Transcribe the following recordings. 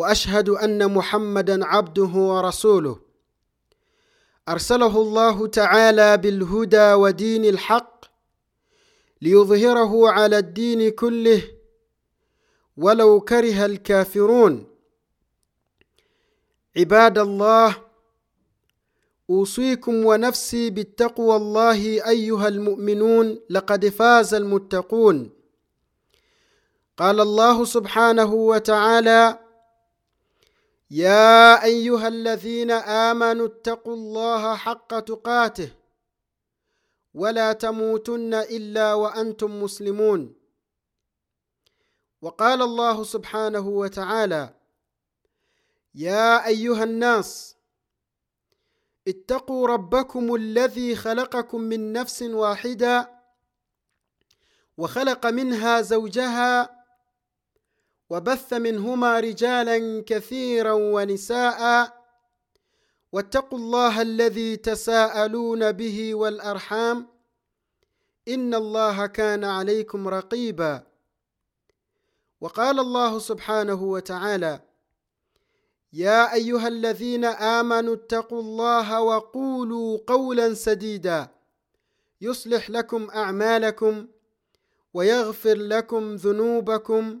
وأشهد أن محمدا عبده ورسوله. أرسله الله تعالى بالهدى ودين الحق ليظهره على الدين كله ولو كره الكافرون. عباد الله أوصيكم ونفسي بالتقوى الله أيها المؤمنون لقد فاز المتقون. قال الله سبحانه وتعالى يا أيها الذين آمنوا اتقوا الله حق تقاته ولا تموتن إلا وأنتم مسلمون. وقال الله سبحانه وتعالى يا أيها الناس اتقوا ربكم الذي خلقكم من نفس واحدة وخلق منها زوجها وبث منهما رجالا كثيرا ونساء. واتقوا الله الذي تساءلون به والأرحام. إن الله كان عليكم رقيبا. وقال الله سبحانه وتعالى يا أيها الذين آمنوا اتقوا الله وقولوا قولا سديدا. يصلح لكم أعمالكم ويغفر لكم ذنوبكم.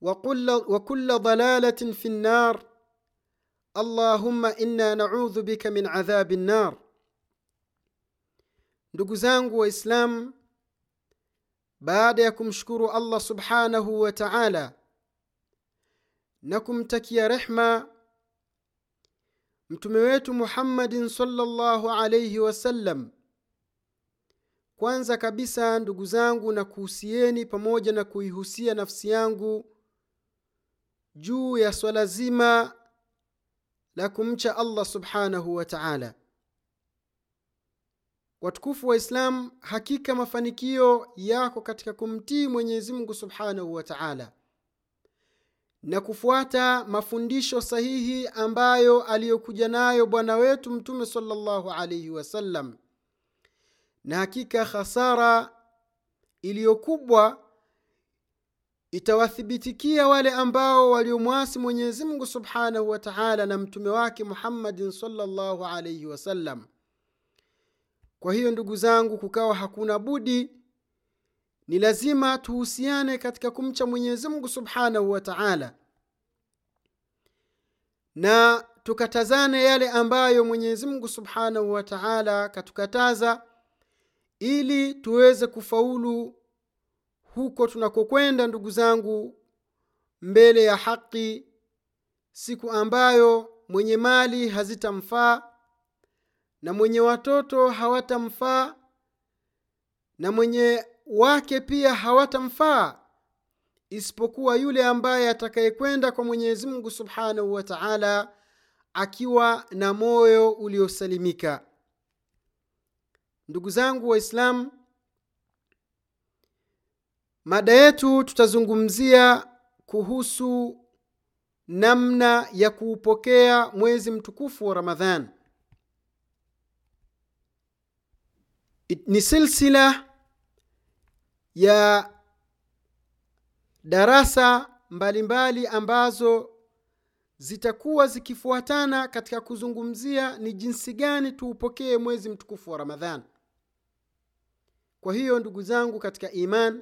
وكل, وكل ضلاله في النار اللهم انا نعوذ بك من عذاب النار ndugu zangu waislamu baada ya kumshukuru allah subhanahu wa taala na kumtakia rehma mtume wetu muhammadin salllahu alaihi wasallam kwanza kabisa ndugu zangu na kuhusieni pamoja na kuihusia nafsi yangu juu ya swala zima la kumcha allah subhanahu wa taala. Watukufu wa islam hakika mafanikio yako katika kumtii mwenyezi mungu subhanahu wa taala. Na kufuata mafundisho sahihi ambayo aliyokuja nayo bwana wetu mtume salllahu alaihi wasallam na hakika khasara iliyokubwa itawathibitikia wale ambao waliomwasi mwenyezi mungu subhanahu wa taala na mtume wake muhammadin salllahu alaihi wasallam kwa hiyo ndugu zangu kukawa hakuna budi ni lazima tuhusiane katika kumcha mwenyezi mungu subhanahu wa taala. Na tukatazane yale ambayo mwenyezi mungu subhanahu wa taala katukataza ili tuweze kufaulu huko tunakokwenda ndugu zangu mbele ya haki siku ambayo mwenye mali hazitamfaa na mwenye watoto hawatamfaa na mwenye wake pia hawatamfaa isipokuwa yule ambaye atakayekwenda kwa mwenyezi mungu subhanahu wa taala akiwa na moyo uliosalimika. Ndugu zangu waislamu mada yetu tutazungumzia kuhusu namna ya kuupokea mwezi mtukufu wa ramadhan. Ni silsila ya darasa mbalimbali mbali ambazo zitakuwa zikifuatana katika kuzungumzia ni jinsi gani tuupokee mwezi mtukufu wa ramadhan. Kwa hiyo ndugu zangu katika iman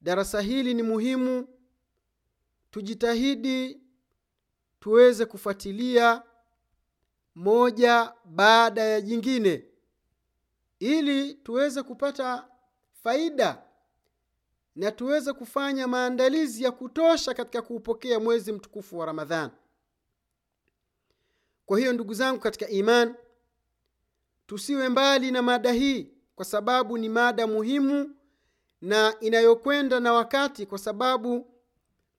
darasa hili ni muhimu. Tujitahidi tuweze kufuatilia moja baada ya jingine. Ili tuweze kupata faida na tuweze kufanya maandalizi ya kutosha katika kuupokea mwezi mtukufu wa ramadhan kwa hiyo ndugu zangu katika iman tusiwe mbali na mada hii kwa sababu ni mada muhimu na inayokwenda na wakati kwa sababu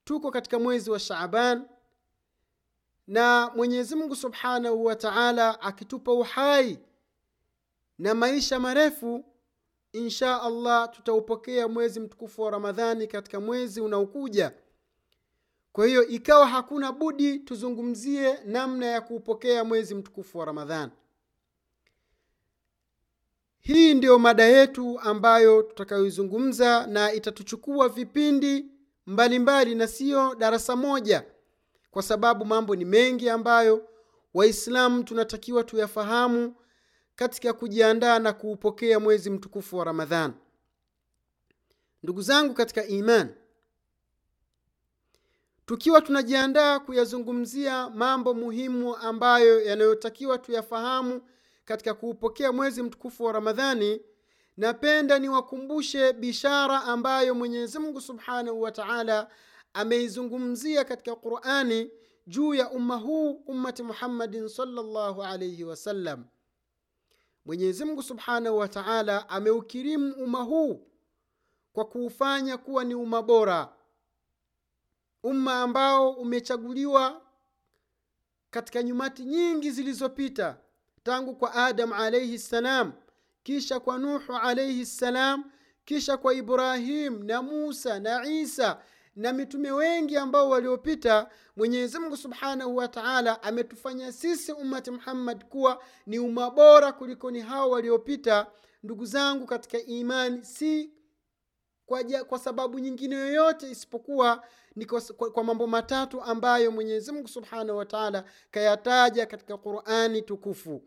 tuko katika mwezi wa shaaban na mwenyezi mungu subhanahu wa taala akitupa uhai na maisha marefu insha allah tutaupokea mwezi mtukufu wa ramadhani katika mwezi unaokuja. Kwa hiyo ikawa hakuna budi tuzungumzie namna ya kuupokea mwezi mtukufu wa ramadhani hii ndiyo mada yetu ambayo tutakayoizungumza na itatuchukua vipindi mbalimbali mbali na siyo darasa moja kwa sababu mambo ni mengi ambayo waislamu tunatakiwa tuyafahamu katika kujiandaa na kuupokea mwezi mtukufu wa ramadhan ndugu zangu katika iman tukiwa tunajiandaa kuyazungumzia mambo muhimu ambayo yanayotakiwa tuyafahamu katika kuupokea mwezi mtukufu wa ramadhani napenda niwakumbushe bishara ambayo mwenyezi mungu subhanahu wa taala ameizungumzia katika qurani juu ya umma huu ummati muhammadin salllahu alaihi wasallam mwenyezi mungu subhanahu wa taala ameukirimu umma huu kwa kuufanya kuwa ni umma bora umma ambao umechaguliwa katika nyumati nyingi zilizopita tangu kwa adam alaihi ssalam kisha kwa nuhu alaihi ssalam kisha kwa ibrahim na musa na isa na mitume wengi ambao waliopita mwenyezi mungu subhanahu wa taala ametufanya sisi ummati muhammad kuwa ni umma bora kuliko ni hao waliopita ndugu zangu katika imani si kwa, ja, kwa sababu nyingine yoyote isipokuwa ni kwa, kwa, kwa mambo matatu ambayo mwenyezi mungu subhanahu wa taala kayataja katika qurani tukufu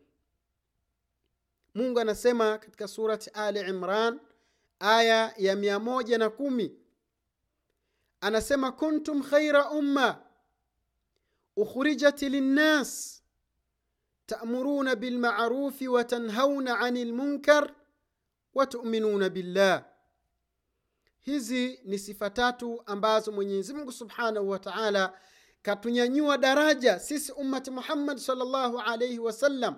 mungu anasema katika surati ali imran aya ya mia moja na kumi. Anasema kuntum khaira umma ukhrijat linnas tamuruna bilmarufi watanhauna ani lmunkar watuminuna billah. Hizi ni sifa tatu ambazo mwenyezi mungu subhanahu wa taala katunyanyua daraja sisi ummati muhammad sallallahu alaihi wasallam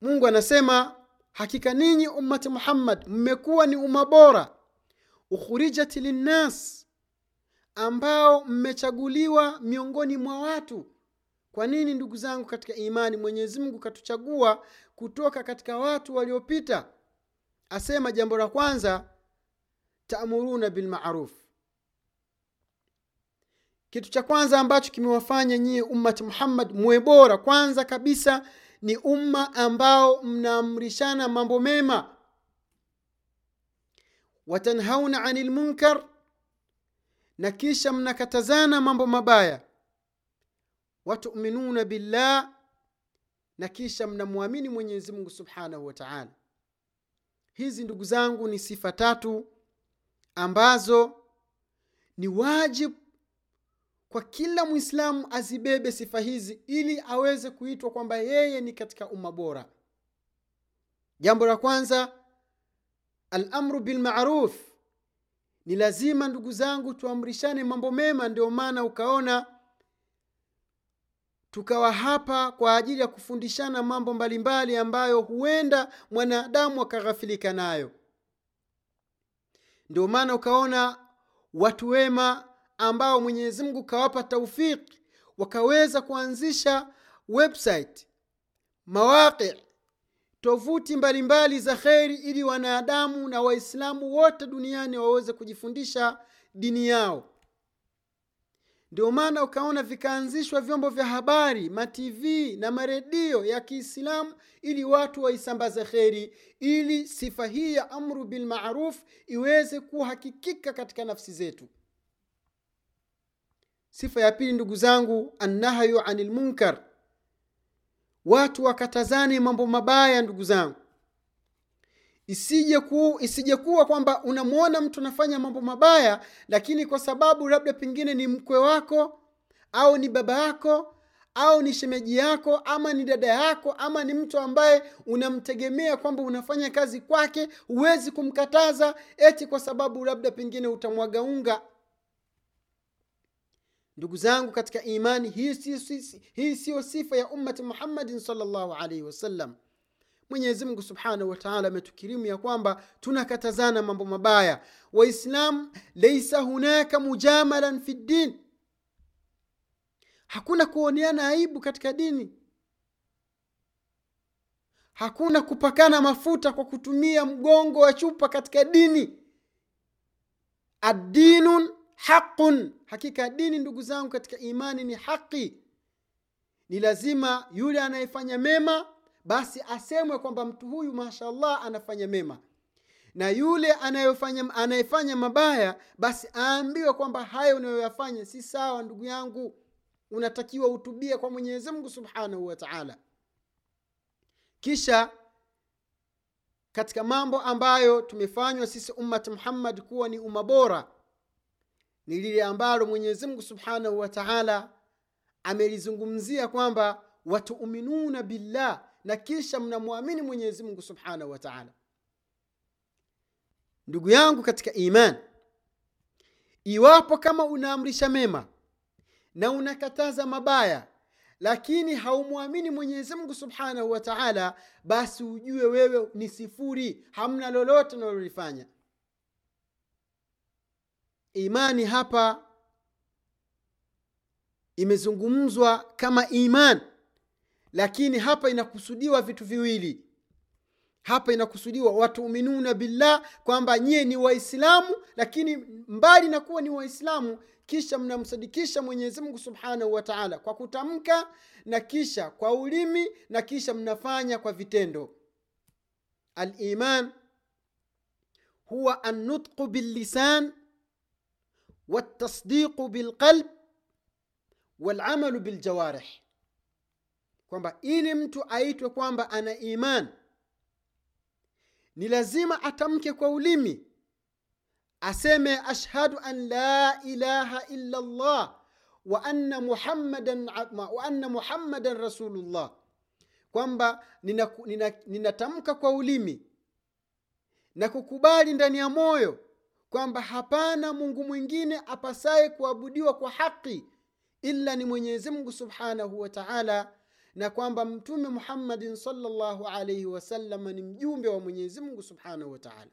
mungu anasema hakika ninyi ummati muhammad mmekuwa ni umma bora. Ukhurijat linnas ambao mmechaguliwa miongoni mwa watu. Kwa nini ndugu zangu katika imani mwenyezi mungu katuchagua kutoka katika watu waliopita? Asema jambo la kwanza taamuruna bilmaruf kitu cha kwanza ambacho kimewafanya nyie ummati muhammad muwe bora kwanza kabisa ni umma ambao mnaamrishana mambo mema. Watanhauna ani lmunkar na kisha mnakatazana mambo mabaya. Watuminuna billah na kisha mnamwamini mwenyezi mungu subhanahu wa taala. Hizi ndugu zangu ni sifa tatu ambazo ni wajibu kwa kila mwislamu azibebe sifa hizi ili aweze kuitwa kwamba yeye ni katika umma bora. Jambo la kwanza alamru bilmaruf. Ni lazima ndugu zangu tuamrishane mambo mema ndio maana ukaona tukawa hapa kwa ajili ya kufundishana mambo mbalimbali ambayo huenda mwanadamu akaghafilika nayo. Ndio maana ukaona watu wema ambao mwenyezi mungu kawapa taufiki wakaweza kuanzisha website mawaqi tovuti mbalimbali za kheri ili wanadamu na waislamu wote duniani waweze kujifundisha dini yao. Ndio maana ukaona vikaanzishwa vyombo vya habari matv na maredio ya kiislamu ili watu waisambaze kheri ili sifa hii ya amru bilmaruf iweze kuhakikika katika nafsi zetu sifa ya pili ndugu zangu annahyu ani lmunkar watu wakatazane mambo mabaya ndugu zangu. Isije ku, kwamba unamwona mtu anafanya mambo mabaya lakini kwa sababu labda pengine ni mkwe wako au ni baba yako au ni shemeji yako ama ni dada yako ama ni mtu ambaye unamtegemea kwamba unafanya kazi kwake huwezi kumkataza eti kwa sababu labda pengine utamwaga unga ndugu zangu katika imani hii siyo sifa ya ummati muhammadin salllahu alaihi wasallam mwenyezi mungu subhanahu wataala ametukirimu ya kwamba tunakatazana mambo mabaya. Waislam leisa hunaka mujamalan fi ddin hakuna kuoneana aibu katika dini. Hakuna kupakana mafuta kwa kutumia mgongo wa chupa katika dini. Addinun haqun hakika dini ndugu zangu katika imani ni haqi ni lazima yule anayefanya mema basi asemwe kwamba mtu huyu mashallah anafanya mema. Na yule anayefanya anayefanya mabaya basi aambiwe kwamba hayo unayoyafanya si sawa ndugu yangu. Unatakiwa utubie kwa mwenyezi mungu subhanahu wa taala. Kisha katika mambo ambayo tumefanywa sisi ummati muhammad kuwa ni umma bora ni lile ambalo mwenyezi mungu subhanahu wa taala amelizungumzia kwamba watuminuna billah na kisha mnamwamini mwenyezi mungu subhanahu wa taala. Ndugu yangu katika iman iwapo kama unaamrisha mema na unakataza mabaya lakini haumwamini mwenyezi mungu subhanahu wa taala basi ujue wewe ni sifuri hamna lolote unalolifanya imani hapa imezungumzwa kama iman lakini hapa inakusudiwa vitu viwili. Hapa inakusudiwa watuminuna billah kwamba nyie ni waislamu lakini mbali na kuwa ni waislamu kisha mnamsadikisha mwenyezimngu subhanahu wa taala kwa kutamka na kisha kwa ulimi na kisha mnafanya kwa vitendo. Aliman huwa annutqu billisan waltasdiqu bilqalb walamalu biljawarih kwamba ili mtu aitwe kwamba ana iman ni lazima atamke kwa ulimi aseme ashhadu an la ilaha illa llah wa anna muhammadan, wa anna muhammadan rasulullah. kwamba ninatamka nina, nina kwa ulimi na kukubali ndani ya moyo kwamba hapana mungu mwingine apasaye kuabudiwa kwa haqi illa ni mwenyezi mungu subhanahu wa taala na kwamba mtume muhammadin salllahu alaihi wasallam ni mjumbe wa mwenyezi mungu subhanahu wa taala.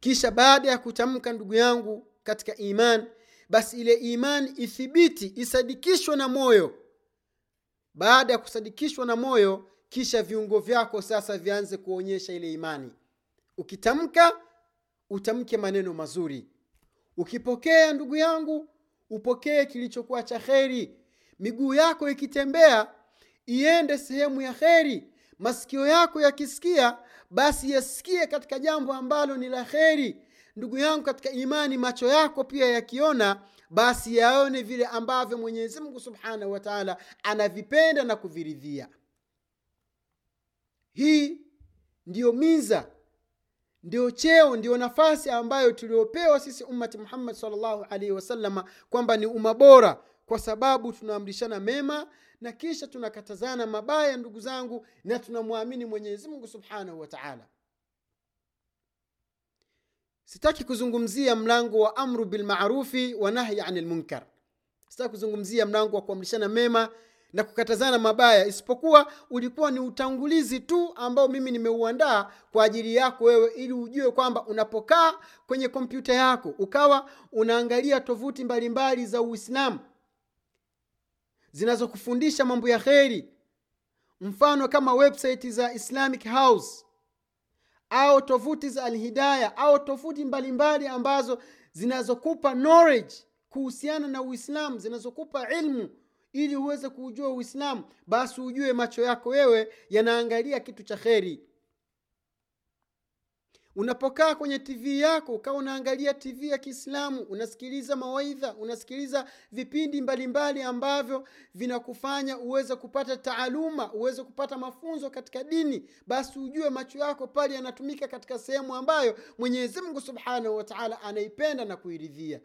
Kisha baada ya kutamka ndugu yangu katika iman basi ile imani ithibiti isadikishwe na moyo. Baada ya kusadikishwa na moyo kisha viungo vyako sasa vianze kuonyesha ile imani. Ukitamka utamke maneno mazuri. Ukipokea ndugu yangu upokee kilichokuwa cha kheri. Miguu yako ikitembea iende sehemu ya kheri. Masikio yako yakisikia basi yasikie katika jambo ambalo ni la kheri. Ndugu yangu katika imani macho yako pia yakiona basi yaone vile ambavyo mwenyezi mungu subhanahu wa taala anavipenda na kuviridhia. Hii ndiyo miza ndio cheo ndio nafasi ambayo tuliopewa sisi ummati muhammad salllahu alaihi wasalama kwamba ni umma bora kwa sababu tunaamrishana mema na kisha tunakatazana mabaya ndugu zangu na tunamwamini mwenyezi mungu subhanahu wa taala. Sitaki kuzungumzia mlango wa amru bilmarufi wa nahyi ani lmunkar sitaki kuzungumzia mlango wa kuamrishana mema na kukatazana mabaya isipokuwa ulikuwa ni utangulizi tu ambao mimi nimeuandaa kwa ajili yako wewe ili ujue kwamba unapokaa kwenye kompyuta yako ukawa unaangalia tovuti mbalimbali za uislamu zinazokufundisha mambo ya kheri. Mfano kama website za islamic house au tovuti za alhidaya au tovuti mbalimbali ambazo zinazokupa knowledge kuhusiana na uislamu zinazokupa ilmu ili uweze kuujua uislamu basi ujue macho yako wewe yanaangalia kitu cha kheri. Unapokaa kwenye tv yako ukawa unaangalia tv ya kiislamu unasikiliza mawaidha unasikiliza vipindi mbalimbali ambavyo vinakufanya uweze kupata taaluma uweze kupata mafunzo katika dini basi ujue macho yako pale yanatumika katika sehemu ambayo mwenyezi mungu subhanahu wataala anaipenda na kuiridhia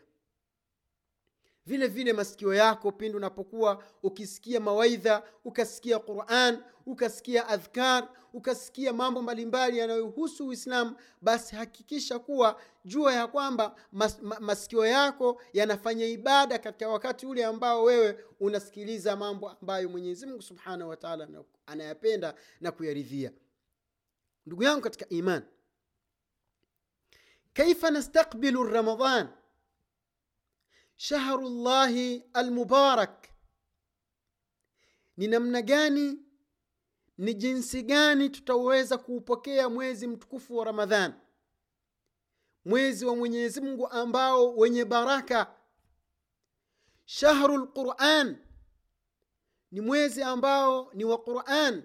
vile vile masikio yako pindi unapokuwa ukisikia mawaidha ukasikia quran ukasikia adhkar ukasikia mambo mbalimbali yanayohusu uislamu basi hakikisha kuwa jua ya kwamba mas, ma, masikio yako yanafanya ibada katika wakati ule ambao wewe unasikiliza mambo ambayo mwenyezi mungu subhanahu wataala anayapenda na kuyaridhia. Ndugu yangu katika iman kaifa nastakbilu ramadan shahru llahi almubarak. Ni namna gani ni jinsi gani tutaweza kuupokea mwezi mtukufu wa ramadhan? Mwezi wa mwenyezi mungu ambao wenye baraka. Shahru lquran ni mwezi ambao ni wa quran.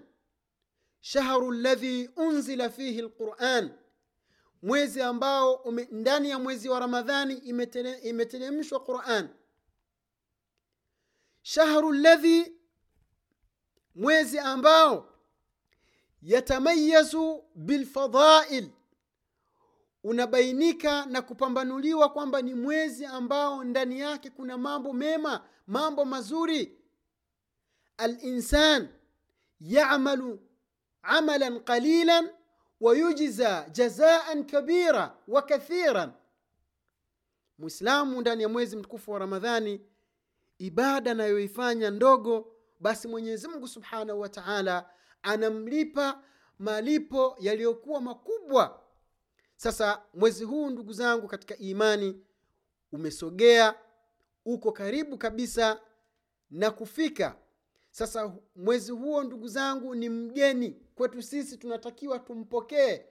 Shahru ladhi unzila fihi lquran mwezi ambao ume, ndani ya mwezi wa ramadhani imeteremshwa quran. Shahru ladhi mwezi ambao yatamayazu bilfadail unabainika na kupambanuliwa kwamba ni mwezi ambao ndani yake kuna mambo mema mambo mazuri. Alinsan yamalu amalan qalilan wayujza jazaan kabira wa kathiran mwislamu ndani ya mwezi mtukufu wa ramadhani ibada anayoifanya ndogo basi mwenyezi mungu subhanahu wa taala anamlipa malipo yaliyokuwa makubwa. Sasa mwezi huu ndugu zangu katika imani umesogea uko karibu kabisa na kufika sasa mwezi huo ndugu zangu ni mgeni. Kwetu sisi tunatakiwa tumpokee.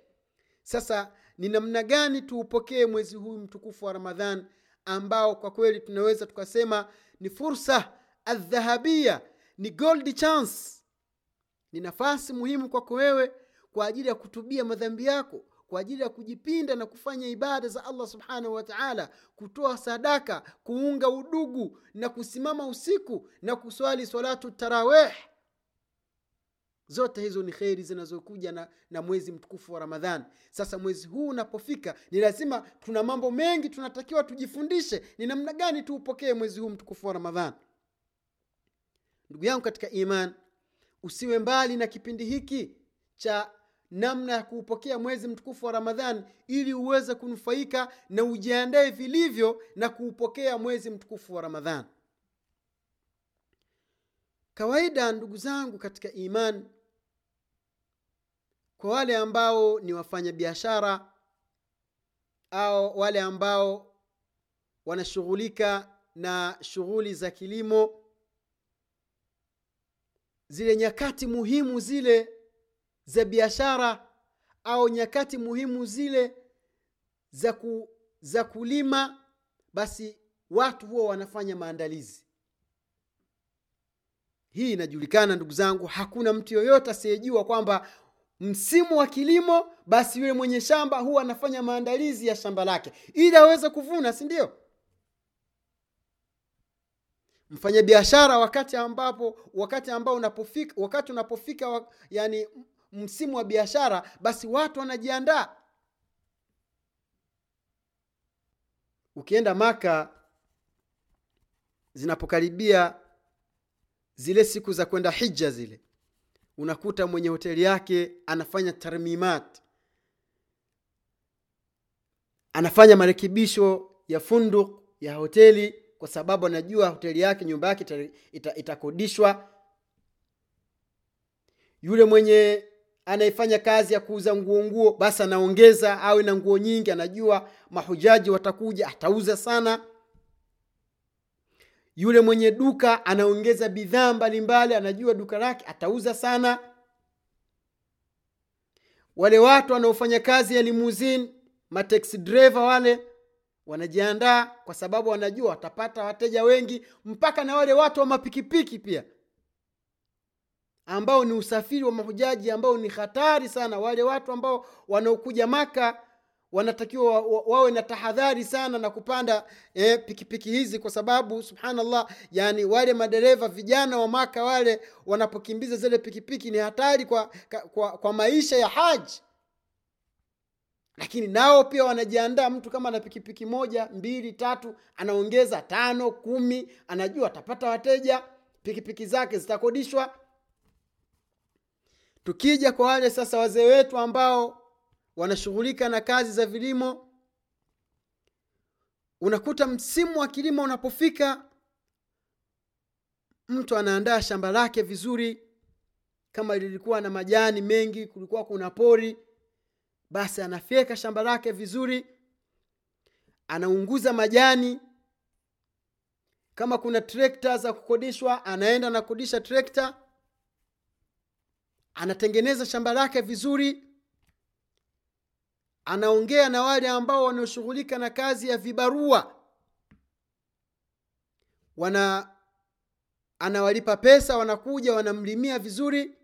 Sasa ni namna gani tuupokee mwezi huu mtukufu wa ramadhan ambao kwa kweli tunaweza tukasema ni fursa adhahabia, ni gold chance. Ni nafasi muhimu kwako wewe kwa ajili ya kutubia madhambi yako kwa ajili ya kujipinda na kufanya ibada za allah subhanahu wataala kutoa sadaka kuunga udugu na kusimama usiku na kuswali swalatu tarawih. Zote hizo ni kheri zinazokuja na, na mwezi mtukufu wa ramadhan. Sasa mwezi huu unapofika ni lazima tuna mambo mengi tunatakiwa tujifundishe ni namna gani tuupokee mwezi huu mtukufu wa ramadhan. Ndugu yangu katika iman usiwe mbali na kipindi hiki cha namna ya kuupokea mwezi mtukufu wa ramadhan ili uweze kunufaika na ujiandae vilivyo na kuupokea mwezi mtukufu wa ramadhan kawaida ndugu zangu katika iman kwa wale ambao ni wafanya biashara au wale ambao wanashughulika na shughuli za kilimo zile nyakati muhimu zile za biashara au nyakati muhimu zile za, ku, za kulima basi watu huwa wanafanya maandalizi. Hii inajulikana ndugu zangu hakuna mtu yoyote asiyejua kwamba msimu wa kilimo basi yule mwenye shamba huwa anafanya maandalizi ya shamba lake. Ili aweze kuvuna si ndio? Mfanyabiashara wakati ambapo wakati ambao unapofika wakati unapofika yani msimu wa biashara basi watu wanajiandaa. Ukienda maka zinapokaribia zile siku za kwenda hija zile unakuta mwenye hoteli yake anafanya tarmimat. Anafanya marekebisho ya funduk ya hoteli kwa sababu anajua hoteli yake nyumba yake itakodishwa ita, ita yule mwenye anayefanya kazi ya kuuza nguo nguo basi anaongeza awe na nguo nyingi anajua mahujaji watakuja atauza sana. Yule mwenye duka anaongeza bidhaa mbalimbali anajua duka lake atauza sana. Wale watu wanaofanya kazi ya limousine, mateksi driver wale wanajiandaa kwa sababu wanajua watapata wateja wengi mpaka na wale watu wa mapikipiki pia ambao ni usafiri wa mahujaji ambao ni hatari sana. Wale watu ambao wanaokuja maka wanatakiwa wa, wa, wawe na tahadhari sana na kupanda eh, pikipiki hizi kwa sababu subhanallah yani wale madereva vijana wa maka wale wanapokimbiza zile pikipiki ni hatari kwa, kwa, kwa maisha ya haji lakini nao pia wanajiandaa mtu kama na pikipiki moja mbili tatu anaongeza tano kumi anajua atapata wateja pikipiki zake zitakodishwa tukija kwa wale sasa wazee wetu ambao wanashughulika na kazi za vilimo unakuta msimu wa kilimo unapofika mtu anaandaa shamba lake vizuri. Kama lilikuwa na majani mengi kulikuwa kuna pori basi anafyeka shamba lake vizuri anaunguza majani. Kama kuna trekta za kukodishwa anaenda anakodisha trekta anatengeneza shamba lake vizuri anaongea na wale ambao wanaoshughulika na kazi ya vibarua. Wana anawalipa pesa wanakuja wanamlimia vizuri.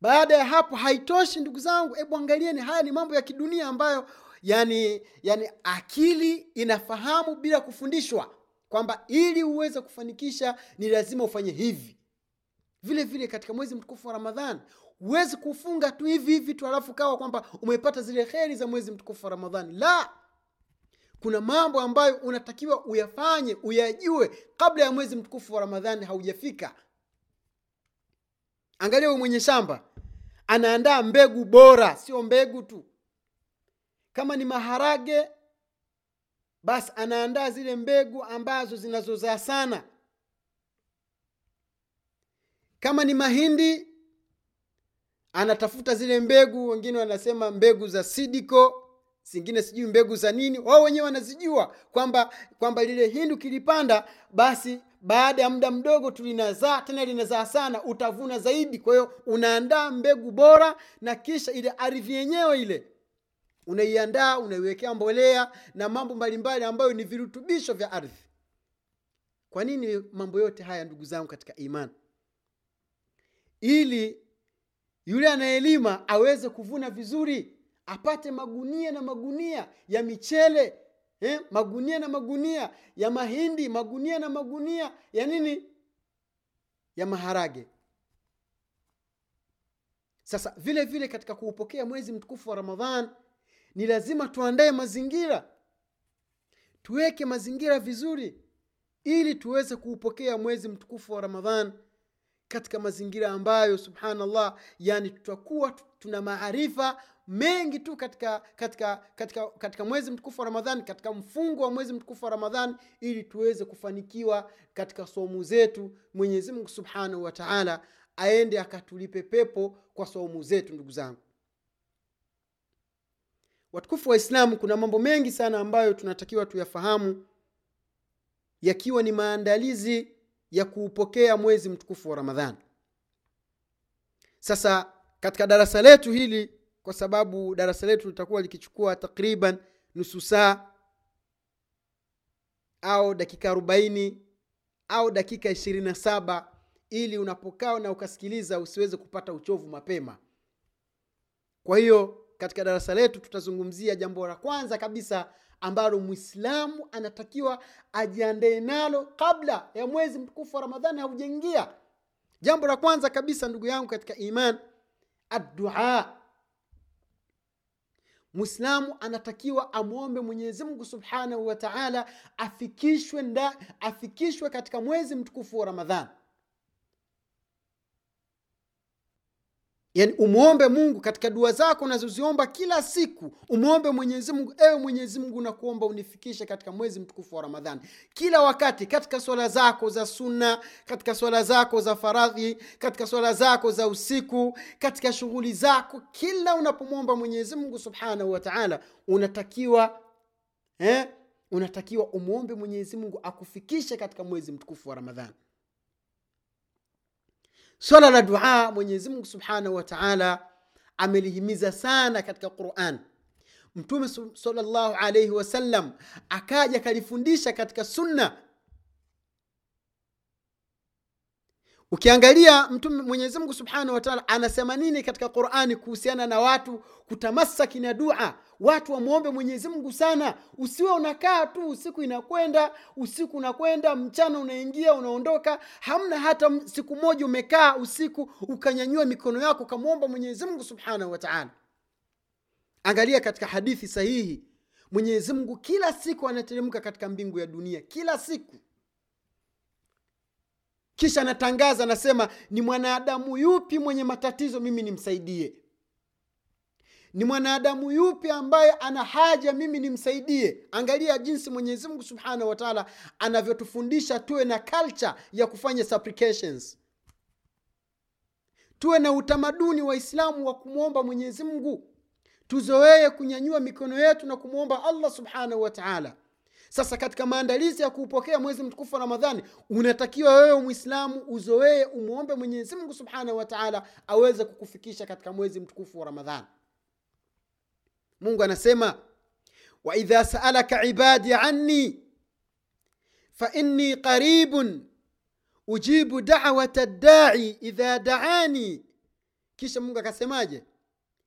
Baada ya hapo haitoshi ndugu zangu hebu angalieni haya ni mambo ya kidunia ambayo yani yani akili inafahamu bila kufundishwa kwamba ili uweze kufanikisha ni lazima ufanye hivi vile vile katika mwezi mtukufu wa ramadhan huwezi kufunga tu hivi hivi tu alafu kawa kwamba umepata zile kheri za mwezi mtukufu wa ramadhani la! Kuna mambo ambayo unatakiwa uyafanye uyajue kabla ya mwezi mtukufu wa ramadhani haujafika. Angalia huyu mwenye shamba. Anaandaa mbegu bora sio mbegu tu. Kama ni maharage basi anaandaa zile mbegu ambazo zinazozaa sana kama ni mahindi anatafuta zile mbegu wengine wanasema mbegu za sidiko zingine sijui mbegu za nini. Wao wenyewe wanazijua kwamba kwamba lile hindi ukilipanda basi baada ya muda mdogo tu linazaa tena linazaa sana utavuna zaidi. Kwa hiyo unaandaa mbegu bora na kisha ile ardhi yenyewe ile unaiandaa unaiwekea mbolea na mambo mbalimbali ambayo ni virutubisho vya ardhi. Kwa nini mambo yote haya ndugu zangu katika imani ili yule anayelima aweze kuvuna vizuri apate magunia na magunia ya michele eh? magunia na magunia ya mahindi magunia na magunia ya nini ya maharage sasa vile vile katika kuupokea mwezi mtukufu wa ramadhan ni lazima tuandae mazingira tuweke mazingira vizuri ili tuweze kuupokea mwezi mtukufu wa ramadhan katika mazingira ambayo subhanallah yani tutakuwa tuna maarifa mengi tu katika katika katika katika mwezi mtukufu wa ramadhani katika mfungo wa mwezi mtukufu wa ramadhani ili tuweze kufanikiwa katika somu zetu. Mwenyezi mungu subhanahu wa taala aende akatulipe pepo kwa somu zetu ndugu zangu. Watukufu wa islamu kuna mambo mengi sana ambayo tunatakiwa tuyafahamu yakiwa ni maandalizi ya kuupokea mwezi mtukufu wa ramadhani. Sasa katika darasa letu hili kwa sababu darasa letu litakuwa likichukua takriban nusu saa au dakika arobaini au dakika ishirini na saba ili unapokaa na ukasikiliza usiweze kupata uchovu mapema. Kwa hiyo katika darasa letu tutazungumzia jambo la kwanza kabisa ambalo mwislamu anatakiwa ajiandae nalo kabla ya mwezi mtukufu wa ramadhani haujaingia. Jambo la kwanza kabisa ndugu yangu katika iman addua. Mwislamu anatakiwa amwombe mwenyezimngu subhanahu wa taala afikishwe, afikishwe katika mwezi mtukufu wa ramadhani yani umwombe mungu katika dua zako unazoziomba kila siku umwombe mwenyezi mungu ewe mwenyezi mungu nakuomba unifikishe katika mwezi mtukufu wa ramadhani. Kila wakati katika swala zako za sunna katika swala zako za faradhi katika swala zako za usiku katika shughuli zako kila unapomwomba mwenyezi mungu subhanahu wataala unatakiwa eh, unatakiwa umwombe mwenyezi mungu akufikishe katika mwezi mtukufu wa ramadhani swala la dua mwenyezi mungu subhanahu wa taala amelihimiza sana katika quran. Mtume salllahu alaihi wasallam akaja akalifundisha katika sunna ukiangalia mtume mwenyezi mungu subhanahu wataala anasema nini katika qurani kuhusiana na watu kutamasaki na dua? Watu wamwombe mwenyezi mungu sana. Usiwe unakaa tu usiku inakwenda usiku unakwenda mchana unaingia unaondoka. Hamna hata siku moja umekaa usiku ukanyanyua mikono yako ukamwomba mwenyezi mungu subhanahu wataala angalia katika hadithi sahihi. Mwenyezi mungu kila siku anateremka katika mbingu ya dunia kila siku kisha anatangaza anasema ni mwanadamu yupi mwenye matatizo? Mimi nimsaidie. Ni mwanadamu yupi ambaye ana haja? Mimi nimsaidie. Angalia jinsi mwenyezi mungu subhanahu wataala anavyotufundisha tuwe na culture ya kufanya supplications. Tuwe na utamaduni wa islamu wa kumwomba mwenyezi mungu. Tuzoee kunyanyua mikono yetu na kumwomba allah subhanahu wataala sasa katika maandalizi ya kuupokea mwezi mtukufu wa ramadhani unatakiwa wewe mwislamu uzoee umwombe mwenyezi mungu subhanahu wataala aweze kukufikisha katika mwezi mtukufu wa ramadhani. Mungu anasema waidha saalaka ibadi anni fainni qaribun ujibu dawata dai idha daani. Kisha mungu akasemaje?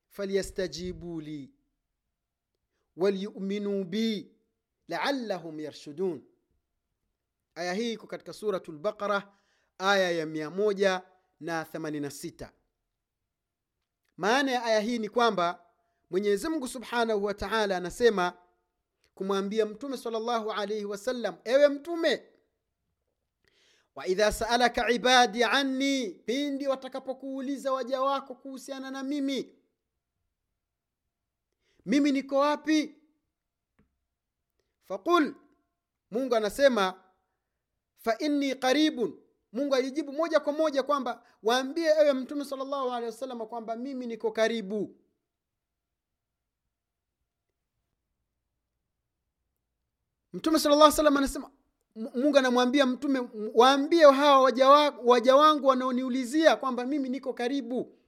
Falyastajibu li walyuminuu bi laallahum yarshudun. Aya hii iko katika suratu lbaqara aya ya 186 maana ya aya hii ni kwamba mwenyezi mungu subhanahu wa taala anasema kumwambia mtume salllahu alaihi wasallam ewe mtume waidha saalaka ibadi anni pindi watakapokuuliza waja wako kuhusiana na mimi mimi niko wapi faqul. Mungu anasema faini qaribun. Mungu alijibu moja kwa moja kwamba waambie ewe mtume salllahu alehi wasallam kwamba mimi niko karibu. Mtume sala llah salam anasema mungu anamwambia mtume waambie hawa waja, wa, waja wangu wanaoniulizia kwamba mimi niko karibu.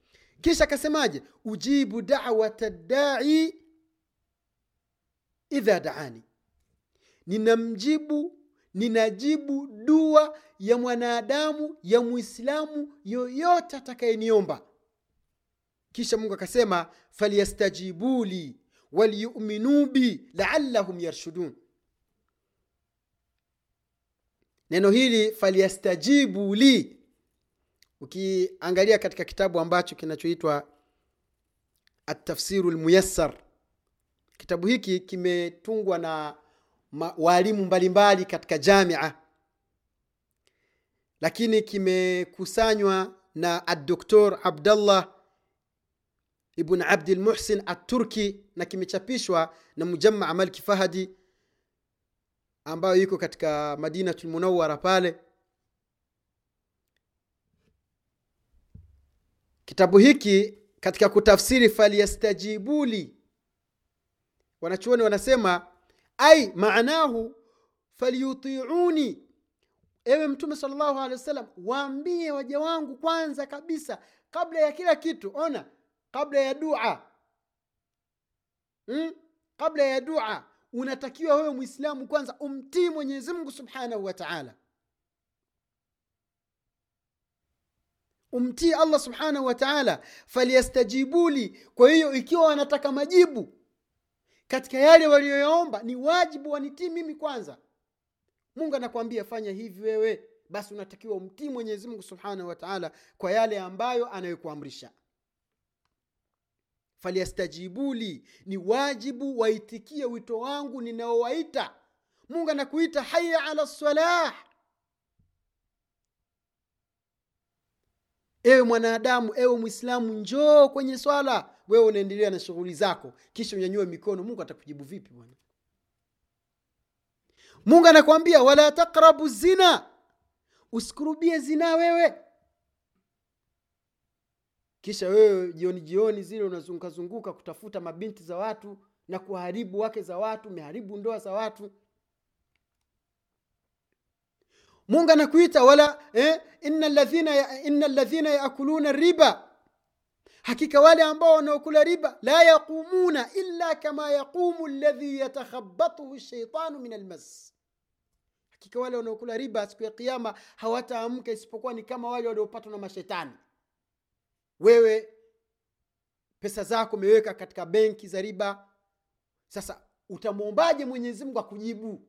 Kisha akasemaje? Ujibu dawata dai idha daani ninamjibu ninajibu dua ya mwanadamu ya mwislamu yoyote atakayeniomba. Kisha mungu akasema falyastajibu li walyuminuu bi laallahum yarshudun. Neno hili falyastajibu li ukiangalia katika kitabu ambacho kinachoitwa atafsiru lmuyassar kitabu hiki kimetungwa na waalimu mbalimbali katika jamia. Lakini kimekusanywa na adoktor abdallah ibn abdilmuhsin aturki na kimechapishwa na mujamaa malki fahadi ambayo iko katika madinatu lmunawara pale. Kitabu hiki katika kutafsiri falyastajibuli wanachuoni wanasema ai maanahu falyutiuni. Ewe mtume salllahu alehi wasallam waambie waja wangu kwanza kabisa kabla ya kila kitu ona kabla ya dua. Hmm? kabla ya dua unatakiwa wewe mwislamu kwanza umtii mwenyezi mungu subhanahu wa taala. Umtii allah subhanahu wa taala. Falyastajibuli. Kwa hiyo ikiwa wanataka majibu katika yale waliyoyaomba ni wajibu wanitii mimi kwanza. Mungu anakwambia fanya hivi wewe. Basi unatakiwa umtii mwenyezi mungu subhanahu wataala kwa yale ambayo anayokuamrisha. Falyastajibuli ni wajibu waitikie wito wangu ninaowaita. Mungu anakuita haya ala salah ewe mwanadamu ewe mwislamu njoo kwenye swala wewe unaendelea na shughuli zako kisha unyanyue mikono. Mungu atakujibu vipi bwana? Mungu anakwambia wala takrabu zina. Usikurubie zina wewe. Kisha wewe jioni jioni zile unazungukazunguka kutafuta mabinti za watu na kuharibu wake za watu umeharibu ndoa za watu. Mungu anakuita wala eh, ina ladhina yakuluna riba hakika wale ambao wanaokula riba la yaqumuna illa kama yaqumu ladhi yatakhabbathu shaitanu min almas. Hakika wale wanaokula riba siku ya kiama hawataamka isipokuwa ni kama wale waliopatwa na mashetani. Wewe pesa zako umeweka katika benki za riba. Sasa utamwombaje mwenyezi mungu akujibu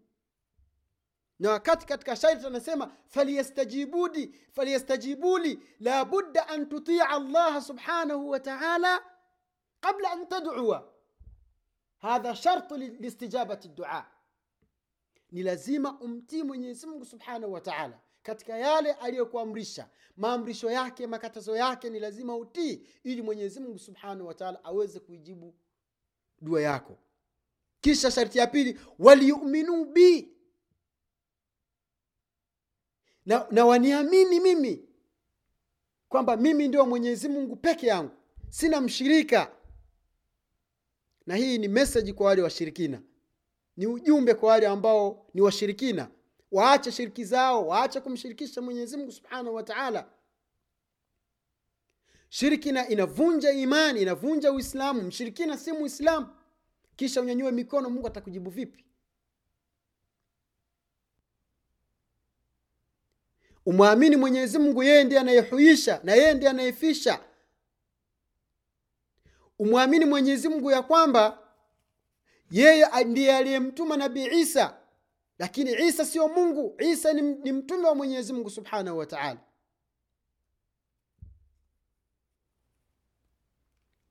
na wakati katika shairi anasema falyastajibudi falyastajibuli labudda an tutia allaha subhanahu wa taala qabla an tadua hadha shartu liistijabati dua. Ni lazima umtii mwenyezi mungu subhanahu wa taala katika yale aliyokuamrisha. Maamrisho yake makatazo yake ni lazima utii ili mwenyezi mungu subhanahu wa aweze kuijibu dua yako. Kisha sharti ya pili waliyuminuu bi na, na waniamini mimi kwamba mimi ndio mwenyezi mungu peke yangu. Sina mshirika. Na hii ni meseji kwa wale washirikina. Ni ujumbe kwa wale ambao ni washirikina. Waache shiriki zao waache kumshirikisha mwenyezi mungu subhanahu wa taala. Shirikina inavunja imani inavunja uislamu. Mshirikina si muislamu. Kisha unyanyue mikono mungu atakujibu vipi umwamini mwenyezi mungu yeye ndiye anayehuisha na yeye ndiye anayefisha. Umwamini mwenyezi mungu ya kwamba yeye ndiye aliyemtuma nabii isa lakini isa sio mungu. Isa ni, ni mtume wa mwenyezi mungu subhanahu wa taala.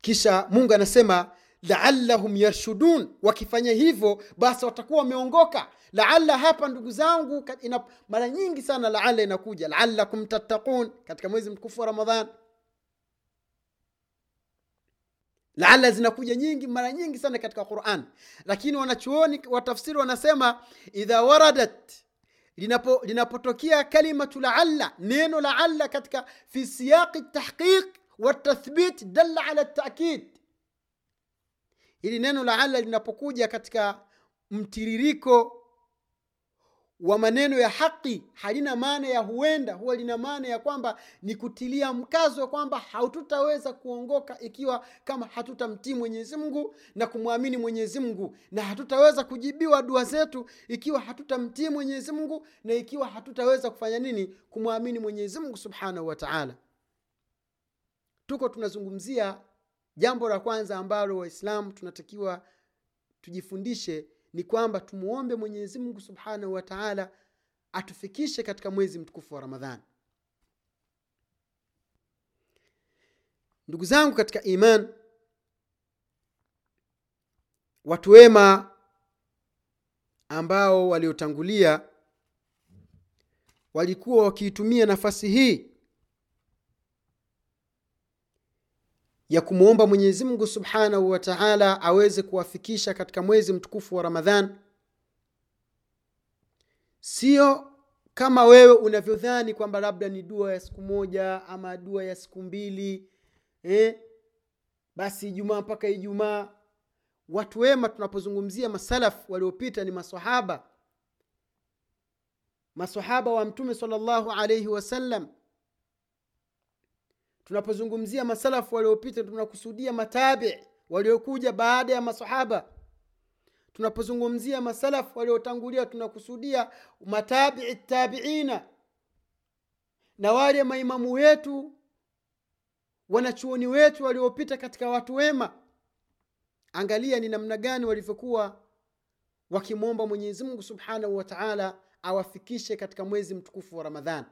Kisha mungu anasema laallahum yarshudun. Wakifanya hivyo basi watakuwa wameongoka. Laalla hapa ndugu zangu mara nyingi sana laalla inakuja. Laallakum tattaqun katika mwezi mtukufu wa ramadhan. Laalla zinakuja nyingi mara nyingi sana katika quran. Lakini wanachuoni watafsiri wanasema idha waradat linapo linapotokea kalimatu laalla neno laalla katika fi siyaqi tahqiq watathbit dalla ala takid hili neno laalla linapokuja katika mtiririko wa maneno ya haqi halina maana ya huenda huwa lina maana ya kwamba ni kutilia mkazo wa kwamba hatutaweza kuongoka ikiwa kama hatutamtii mwenyezi mungu na kumwamini mwenyezi mungu. Na hatutaweza kujibiwa dua zetu ikiwa hatutamtii mwenyezi mungu na ikiwa hatutaweza kufanya nini? Kumwamini mwenyezi mungu subhanahu wa taala. Tuko tunazungumzia jambo la kwanza ambalo waislamu tunatakiwa tujifundishe ni kwamba tumwombe mwenyezi mungu subhanahu wa taala atufikishe katika mwezi mtukufu wa ramadhani. Ndugu zangu katika iman watu wema ambao waliotangulia walikuwa wakiitumia nafasi hii ya kumwomba mwenyezi mungu subhanahu wa taala aweze kuwafikisha katika mwezi mtukufu wa ramadhan. Sio kama wewe unavyodhani kwamba labda ni dua ya siku moja ama dua ya siku mbili eh? basi ijumaa mpaka ijumaa. Watu wema tunapozungumzia masalaf waliopita ni masahaba masahaba wa mtume sallallahu alaihi wasallam tunapozungumzia masalafu waliopita tunakusudia matabi waliokuja baada ya masahaba tunapozungumzia masalafu waliotangulia tunakusudia matabii tabiina. Na wale maimamu wetu wanachuoni wetu waliopita katika watu wema. Angalia ni namna gani walivyokuwa wakimwomba mwenyezi mungu subhanahu wa taala awafikishe katika mwezi mtukufu wa ramadhani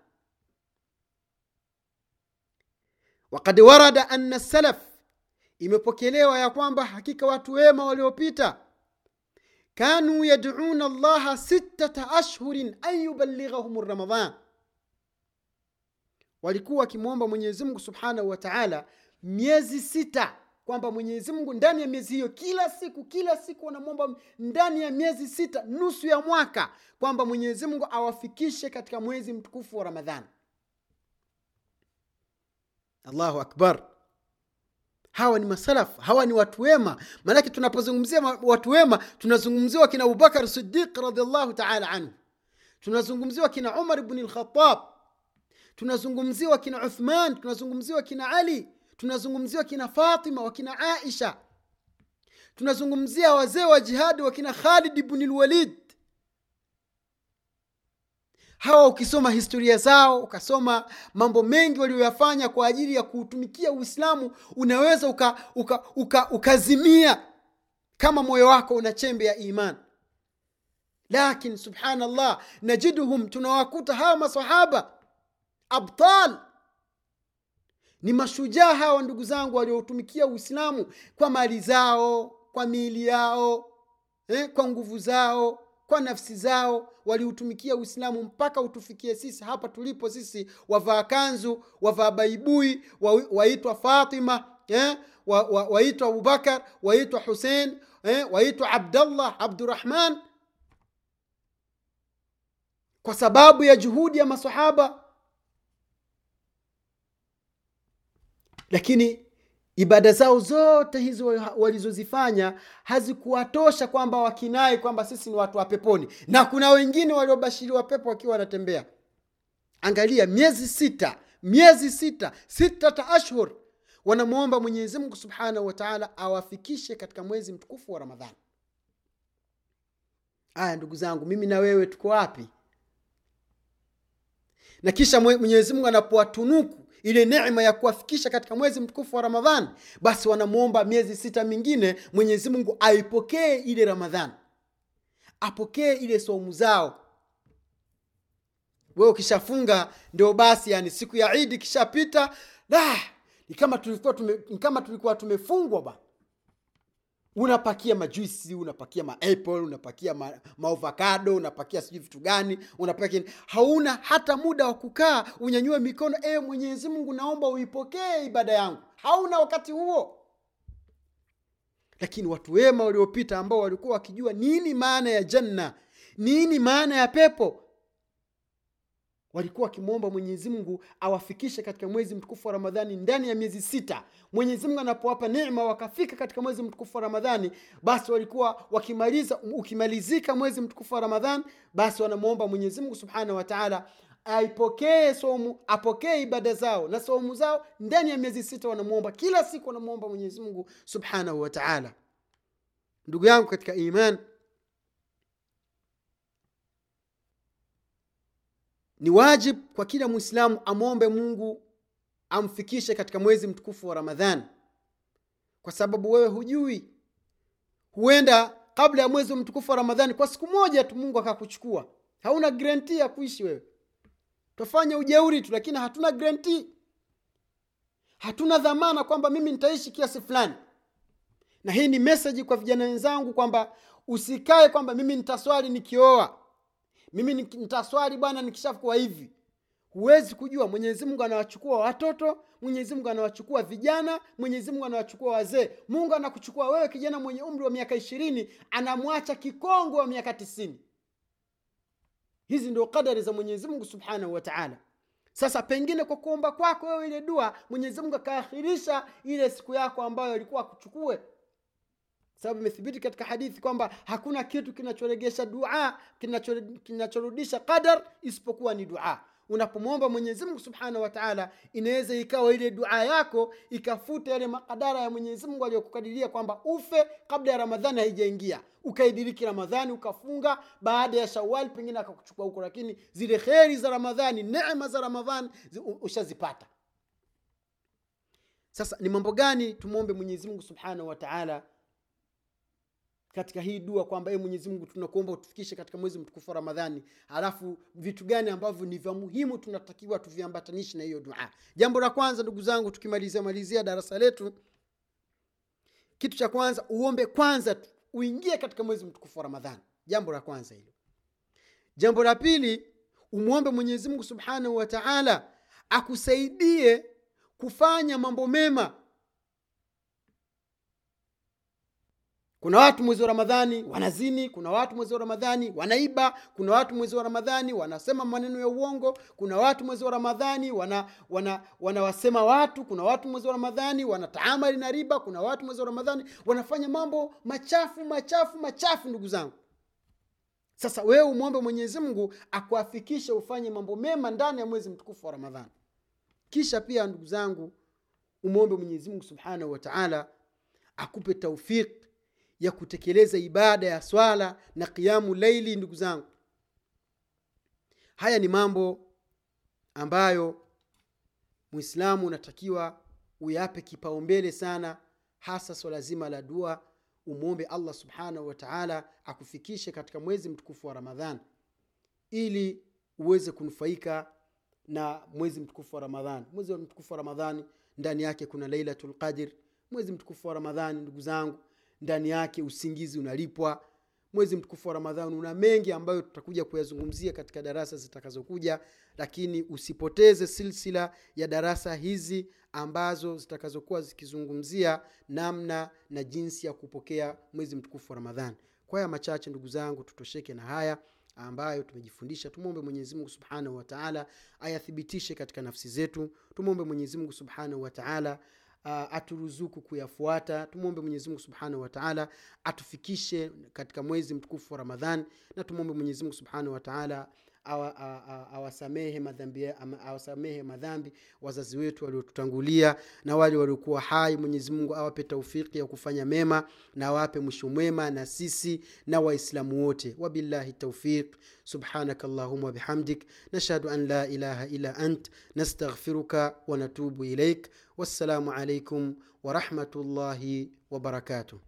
wakad warada anna salaf imepokelewa ya kwamba hakika watu wema waliopita kanu yaduna llaha sittata ashhurin an yuballighahum ramadan walikuwa wakimwomba mwenyezimngu subhanahu wa taala miezi sita kwamba mwenyezimngu ndani ya miezi hiyo kila siku kila siku wanamwomba ndani ya miezi sita nusu ya mwaka kwamba mwenyezimngu awafikishe katika mwezi mtukufu wa ramadhani allahu akbar. Hawa ni masalaf hawa ni watu wema. Maanake tunapozungumzia watu wema tunazungumzia wakina abubakar sidiq radhiallahu taala anhu. Tunazungumzia wakina umar bni lkhatab tunazungumzia wakina uthman tunazungumziwa wakina ali. Tunazungumzia wakina fatima wakina aisha. Tunazungumzia wazee wa jihadi wakina khalid bni lwalid hawa ukisoma historia zao ukasoma mambo mengi walioyafanya kwa ajili ya kuutumikia uislamu unaweza ukazimia uka, uka, ukazimia kama moyo wako una chembe ya iman lakin subhanallah najiduhum tunawakuta hawa masahaba abtal. Ni mashujaa hawa ndugu zangu waliotumikia uislamu kwa mali zao kwa miili yao eh, kwa nguvu zao kwa nafsi zao waliutumikia uislamu mpaka utufikie sisi hapa tulipo sisi wavaa kanzu wavaa baibui wa- waitwa fatima eh, wa- wa- waitwa abubakar waitwa husein eh, waitwa abdallah abdurahman kwa sababu ya juhudi ya masahaba lakini ibada zao zote hizo walizozifanya hazikuwatosha kwamba wakinai kwamba sisi ni watu wa peponi. Na kuna wengine waliobashiriwa pepo wakiwa wanatembea. Angalia miezi sita miezi sita sitata ashhur. Wanamwomba mwenyezi mungu subhanahu wataala awafikishe katika mwezi mtukufu wa ramadhani. Aya ndugu zangu mimi na wewe tuko wapi? Na kisha mwenyezimngu anapowatunuku ile neema ya kuwafikisha katika mwezi mtukufu wa ramadhani basi wanamwomba miezi sita mingine mwenyezi mungu aipokee ile ramadhani apokee ile somu zao. Wewe ukishafunga ndio basi yani siku ya idi ikishapita da ni kama tulikuwa tume, kama tulikuwa tumefungwa bana unapakia majuisi unapakia maapple unapakia ma, maovakado unapakia sijui vitu gani unapakia hauna hata muda wa kukaa unyanyue mikono e mwenyezi mungu naomba uipokee ibada yangu. Hauna wakati huo. Lakini watu wema waliopita ambao walikuwa wakijua nini maana ya janna nini maana ya pepo walikuwa wakimwomba mwenyezi mungu awafikishe katika mwezi mtukufu wa ramadhani ndani ya miezi sita. Mwenyezi mungu anapowapa nema wakafika katika mwezi mtukufu wa ramadhani basi walikuwa wakimaliza ukimalizika mwezi mtukufu wa ramadhani basi wanamwomba mwenyezi mungu subhanahu wataala aipokee somu apokee ibada zao na somu zao ndani ya miezi sita wanamwomba. Kila siku wanamwomba mwenyezi mungu subhanahu wataala ndugu yangu katika iman ni wajib kwa kila mwislamu amwombe mungu amfikishe katika mwezi mtukufu wa ramadhan. Kwa sababu wewe hujui. Huenda kabla ya mwezi mtukufu wa ramadhani kwa siku moja tu mungu akakuchukua. Hauna garanti ya kuishi wewe. Twafanya ujeuri tu lakini hatuna garanti hatuna dhamana kwamba mimi nitaishi kiasi fulani. Na hii ni meseji kwa vijana wenzangu kwamba usikae kwamba mimi nitaswali nikioa mimi nitaswali bwana nikishakuwa hivi. Huwezi kujua. Mwenyezi mungu anawachukua watoto mwenyezi mungu anawachukua vijana mwenyezi mungu anawachukua wazee. Mungu anakuchukua wewe kijana mwenye umri wa miaka ishirini anamwacha kikongwe wa miaka tisini. Hizi ndio kadari za mwenyezi mungu subhanahu wataala sasa pengine kwa kuomba kwako wewe ile dua mwenyezi mungu akaakhirisha ile siku yako ambayo alikuwa akuchukue sababu imethibiti katika hadithi kwamba hakuna kitu kinachoregesha dua kinachorudisha qadar isipokuwa ni dua. Unapomwomba mwenyezi subhanahu wataala inaweza ikawa ile dua yako ikafuta yale makadara ya mwenyezi aliyokukadiria kwamba ufe kabla ya ramadhani haijaingia. Ukaidiriki ramadhani ukafunga baada ya shawali pengine akakuchukua huko lakini zile kheri za ramadhani neema za ramadhani zi- ushazipata. Sasa ni mambo gani tumwombe mwenyezi subhanahu wataala katika hii dua kwamba e mwenyezi mungu tunakuomba utufikishe katika mwezi mtukufu wa ramadhani. Alafu vitu gani ambavyo ni vya muhimu tunatakiwa tuviambatanishe na hiyo dua? Jambo la kwanza ndugu zangu tukimalizia malizia darasa letu kitu cha kwanza uombe kwanza tu uingie katika mwezi mtukufu wa ramadhani. Jambo la kwanza hilo. Jambo la pili umwombe mwenyezi mungu subhanahu wa taala akusaidie kufanya mambo mema kuna watu mwezi wa ramadhani wanazini kuna watu mwezi wa ramadhani wanaiba kuna watu mwezi wa ramadhani wanasema maneno ya uongo kuna watu mwezi wa ramadhani wana wana wanawasema watu kuna watu mwezi wa ramadhani wanataamali na riba kuna watu mwezi wa ramadhani wanafanya mambo machafu machafu machafu ndugu zangu. Sasa wewe umwombe mwenyezi mungu akuafikishe ufanye mambo mema ndani ya mwezi mtukufu wa ramadhani. Kisha pia ndugu zangu umwombe mwenyezi mungu subhanahu wa taala akupe taufiki ya kutekeleza ibada ya swala na qiamu laili ndugu zangu. Haya ni mambo ambayo Muislamu unatakiwa uyape kipaumbele sana hasa swala zima la dua umwombe allah subhanahu wataala akufikishe katika mwezi mtukufu wa ramadhan ili uweze kunufaika na mwezi mtukufu wa ramadhani mwezi mtukufu wa ramadhani ndani yake kuna lailatul qadr. Mwezi mtukufu wa ramadhani ndugu zangu ndani yake usingizi unalipwa. Mwezi mtukufu wa ramadhani una mengi ambayo tutakuja kuyazungumzia katika darasa zitakazokuja lakini usipoteze silsila ya darasa hizi ambazo zitakazokuwa zikizungumzia namna na jinsi ya kupokea mwezi mtukufu wa ramadhani. Kwa haya machache ndugu zangu tutosheke na haya ambayo tumejifundisha. Tumwombe mwenyezimungu subhanahu wataala ayathibitishe katika nafsi zetu. Tumwombe mwenyezimungu subhanahu wataala uh, aturuzuku kuyafuata. Tumwombe mwenyezimungu subhanahu wataala atufikishe katika mwezi mtukufu wa ramadhan na tumwombe mwenyezimungu subhanahu wataala awasamehe madhambi awasamehe madhambi wazazi wetu waliotutangulia na wale waliokuwa hai. Mwenyezi mungu awape taufiki ya kufanya mema na awape mwisho mwema na sisi na waislamu wote. Wabillahi taufiq subhanaka allahumma wabihamdik nashhadu an la ilaha illa ant. Nastaghfiruka wanatubu ilaik wassalamu alaikum warahmatullahi wabarakatuh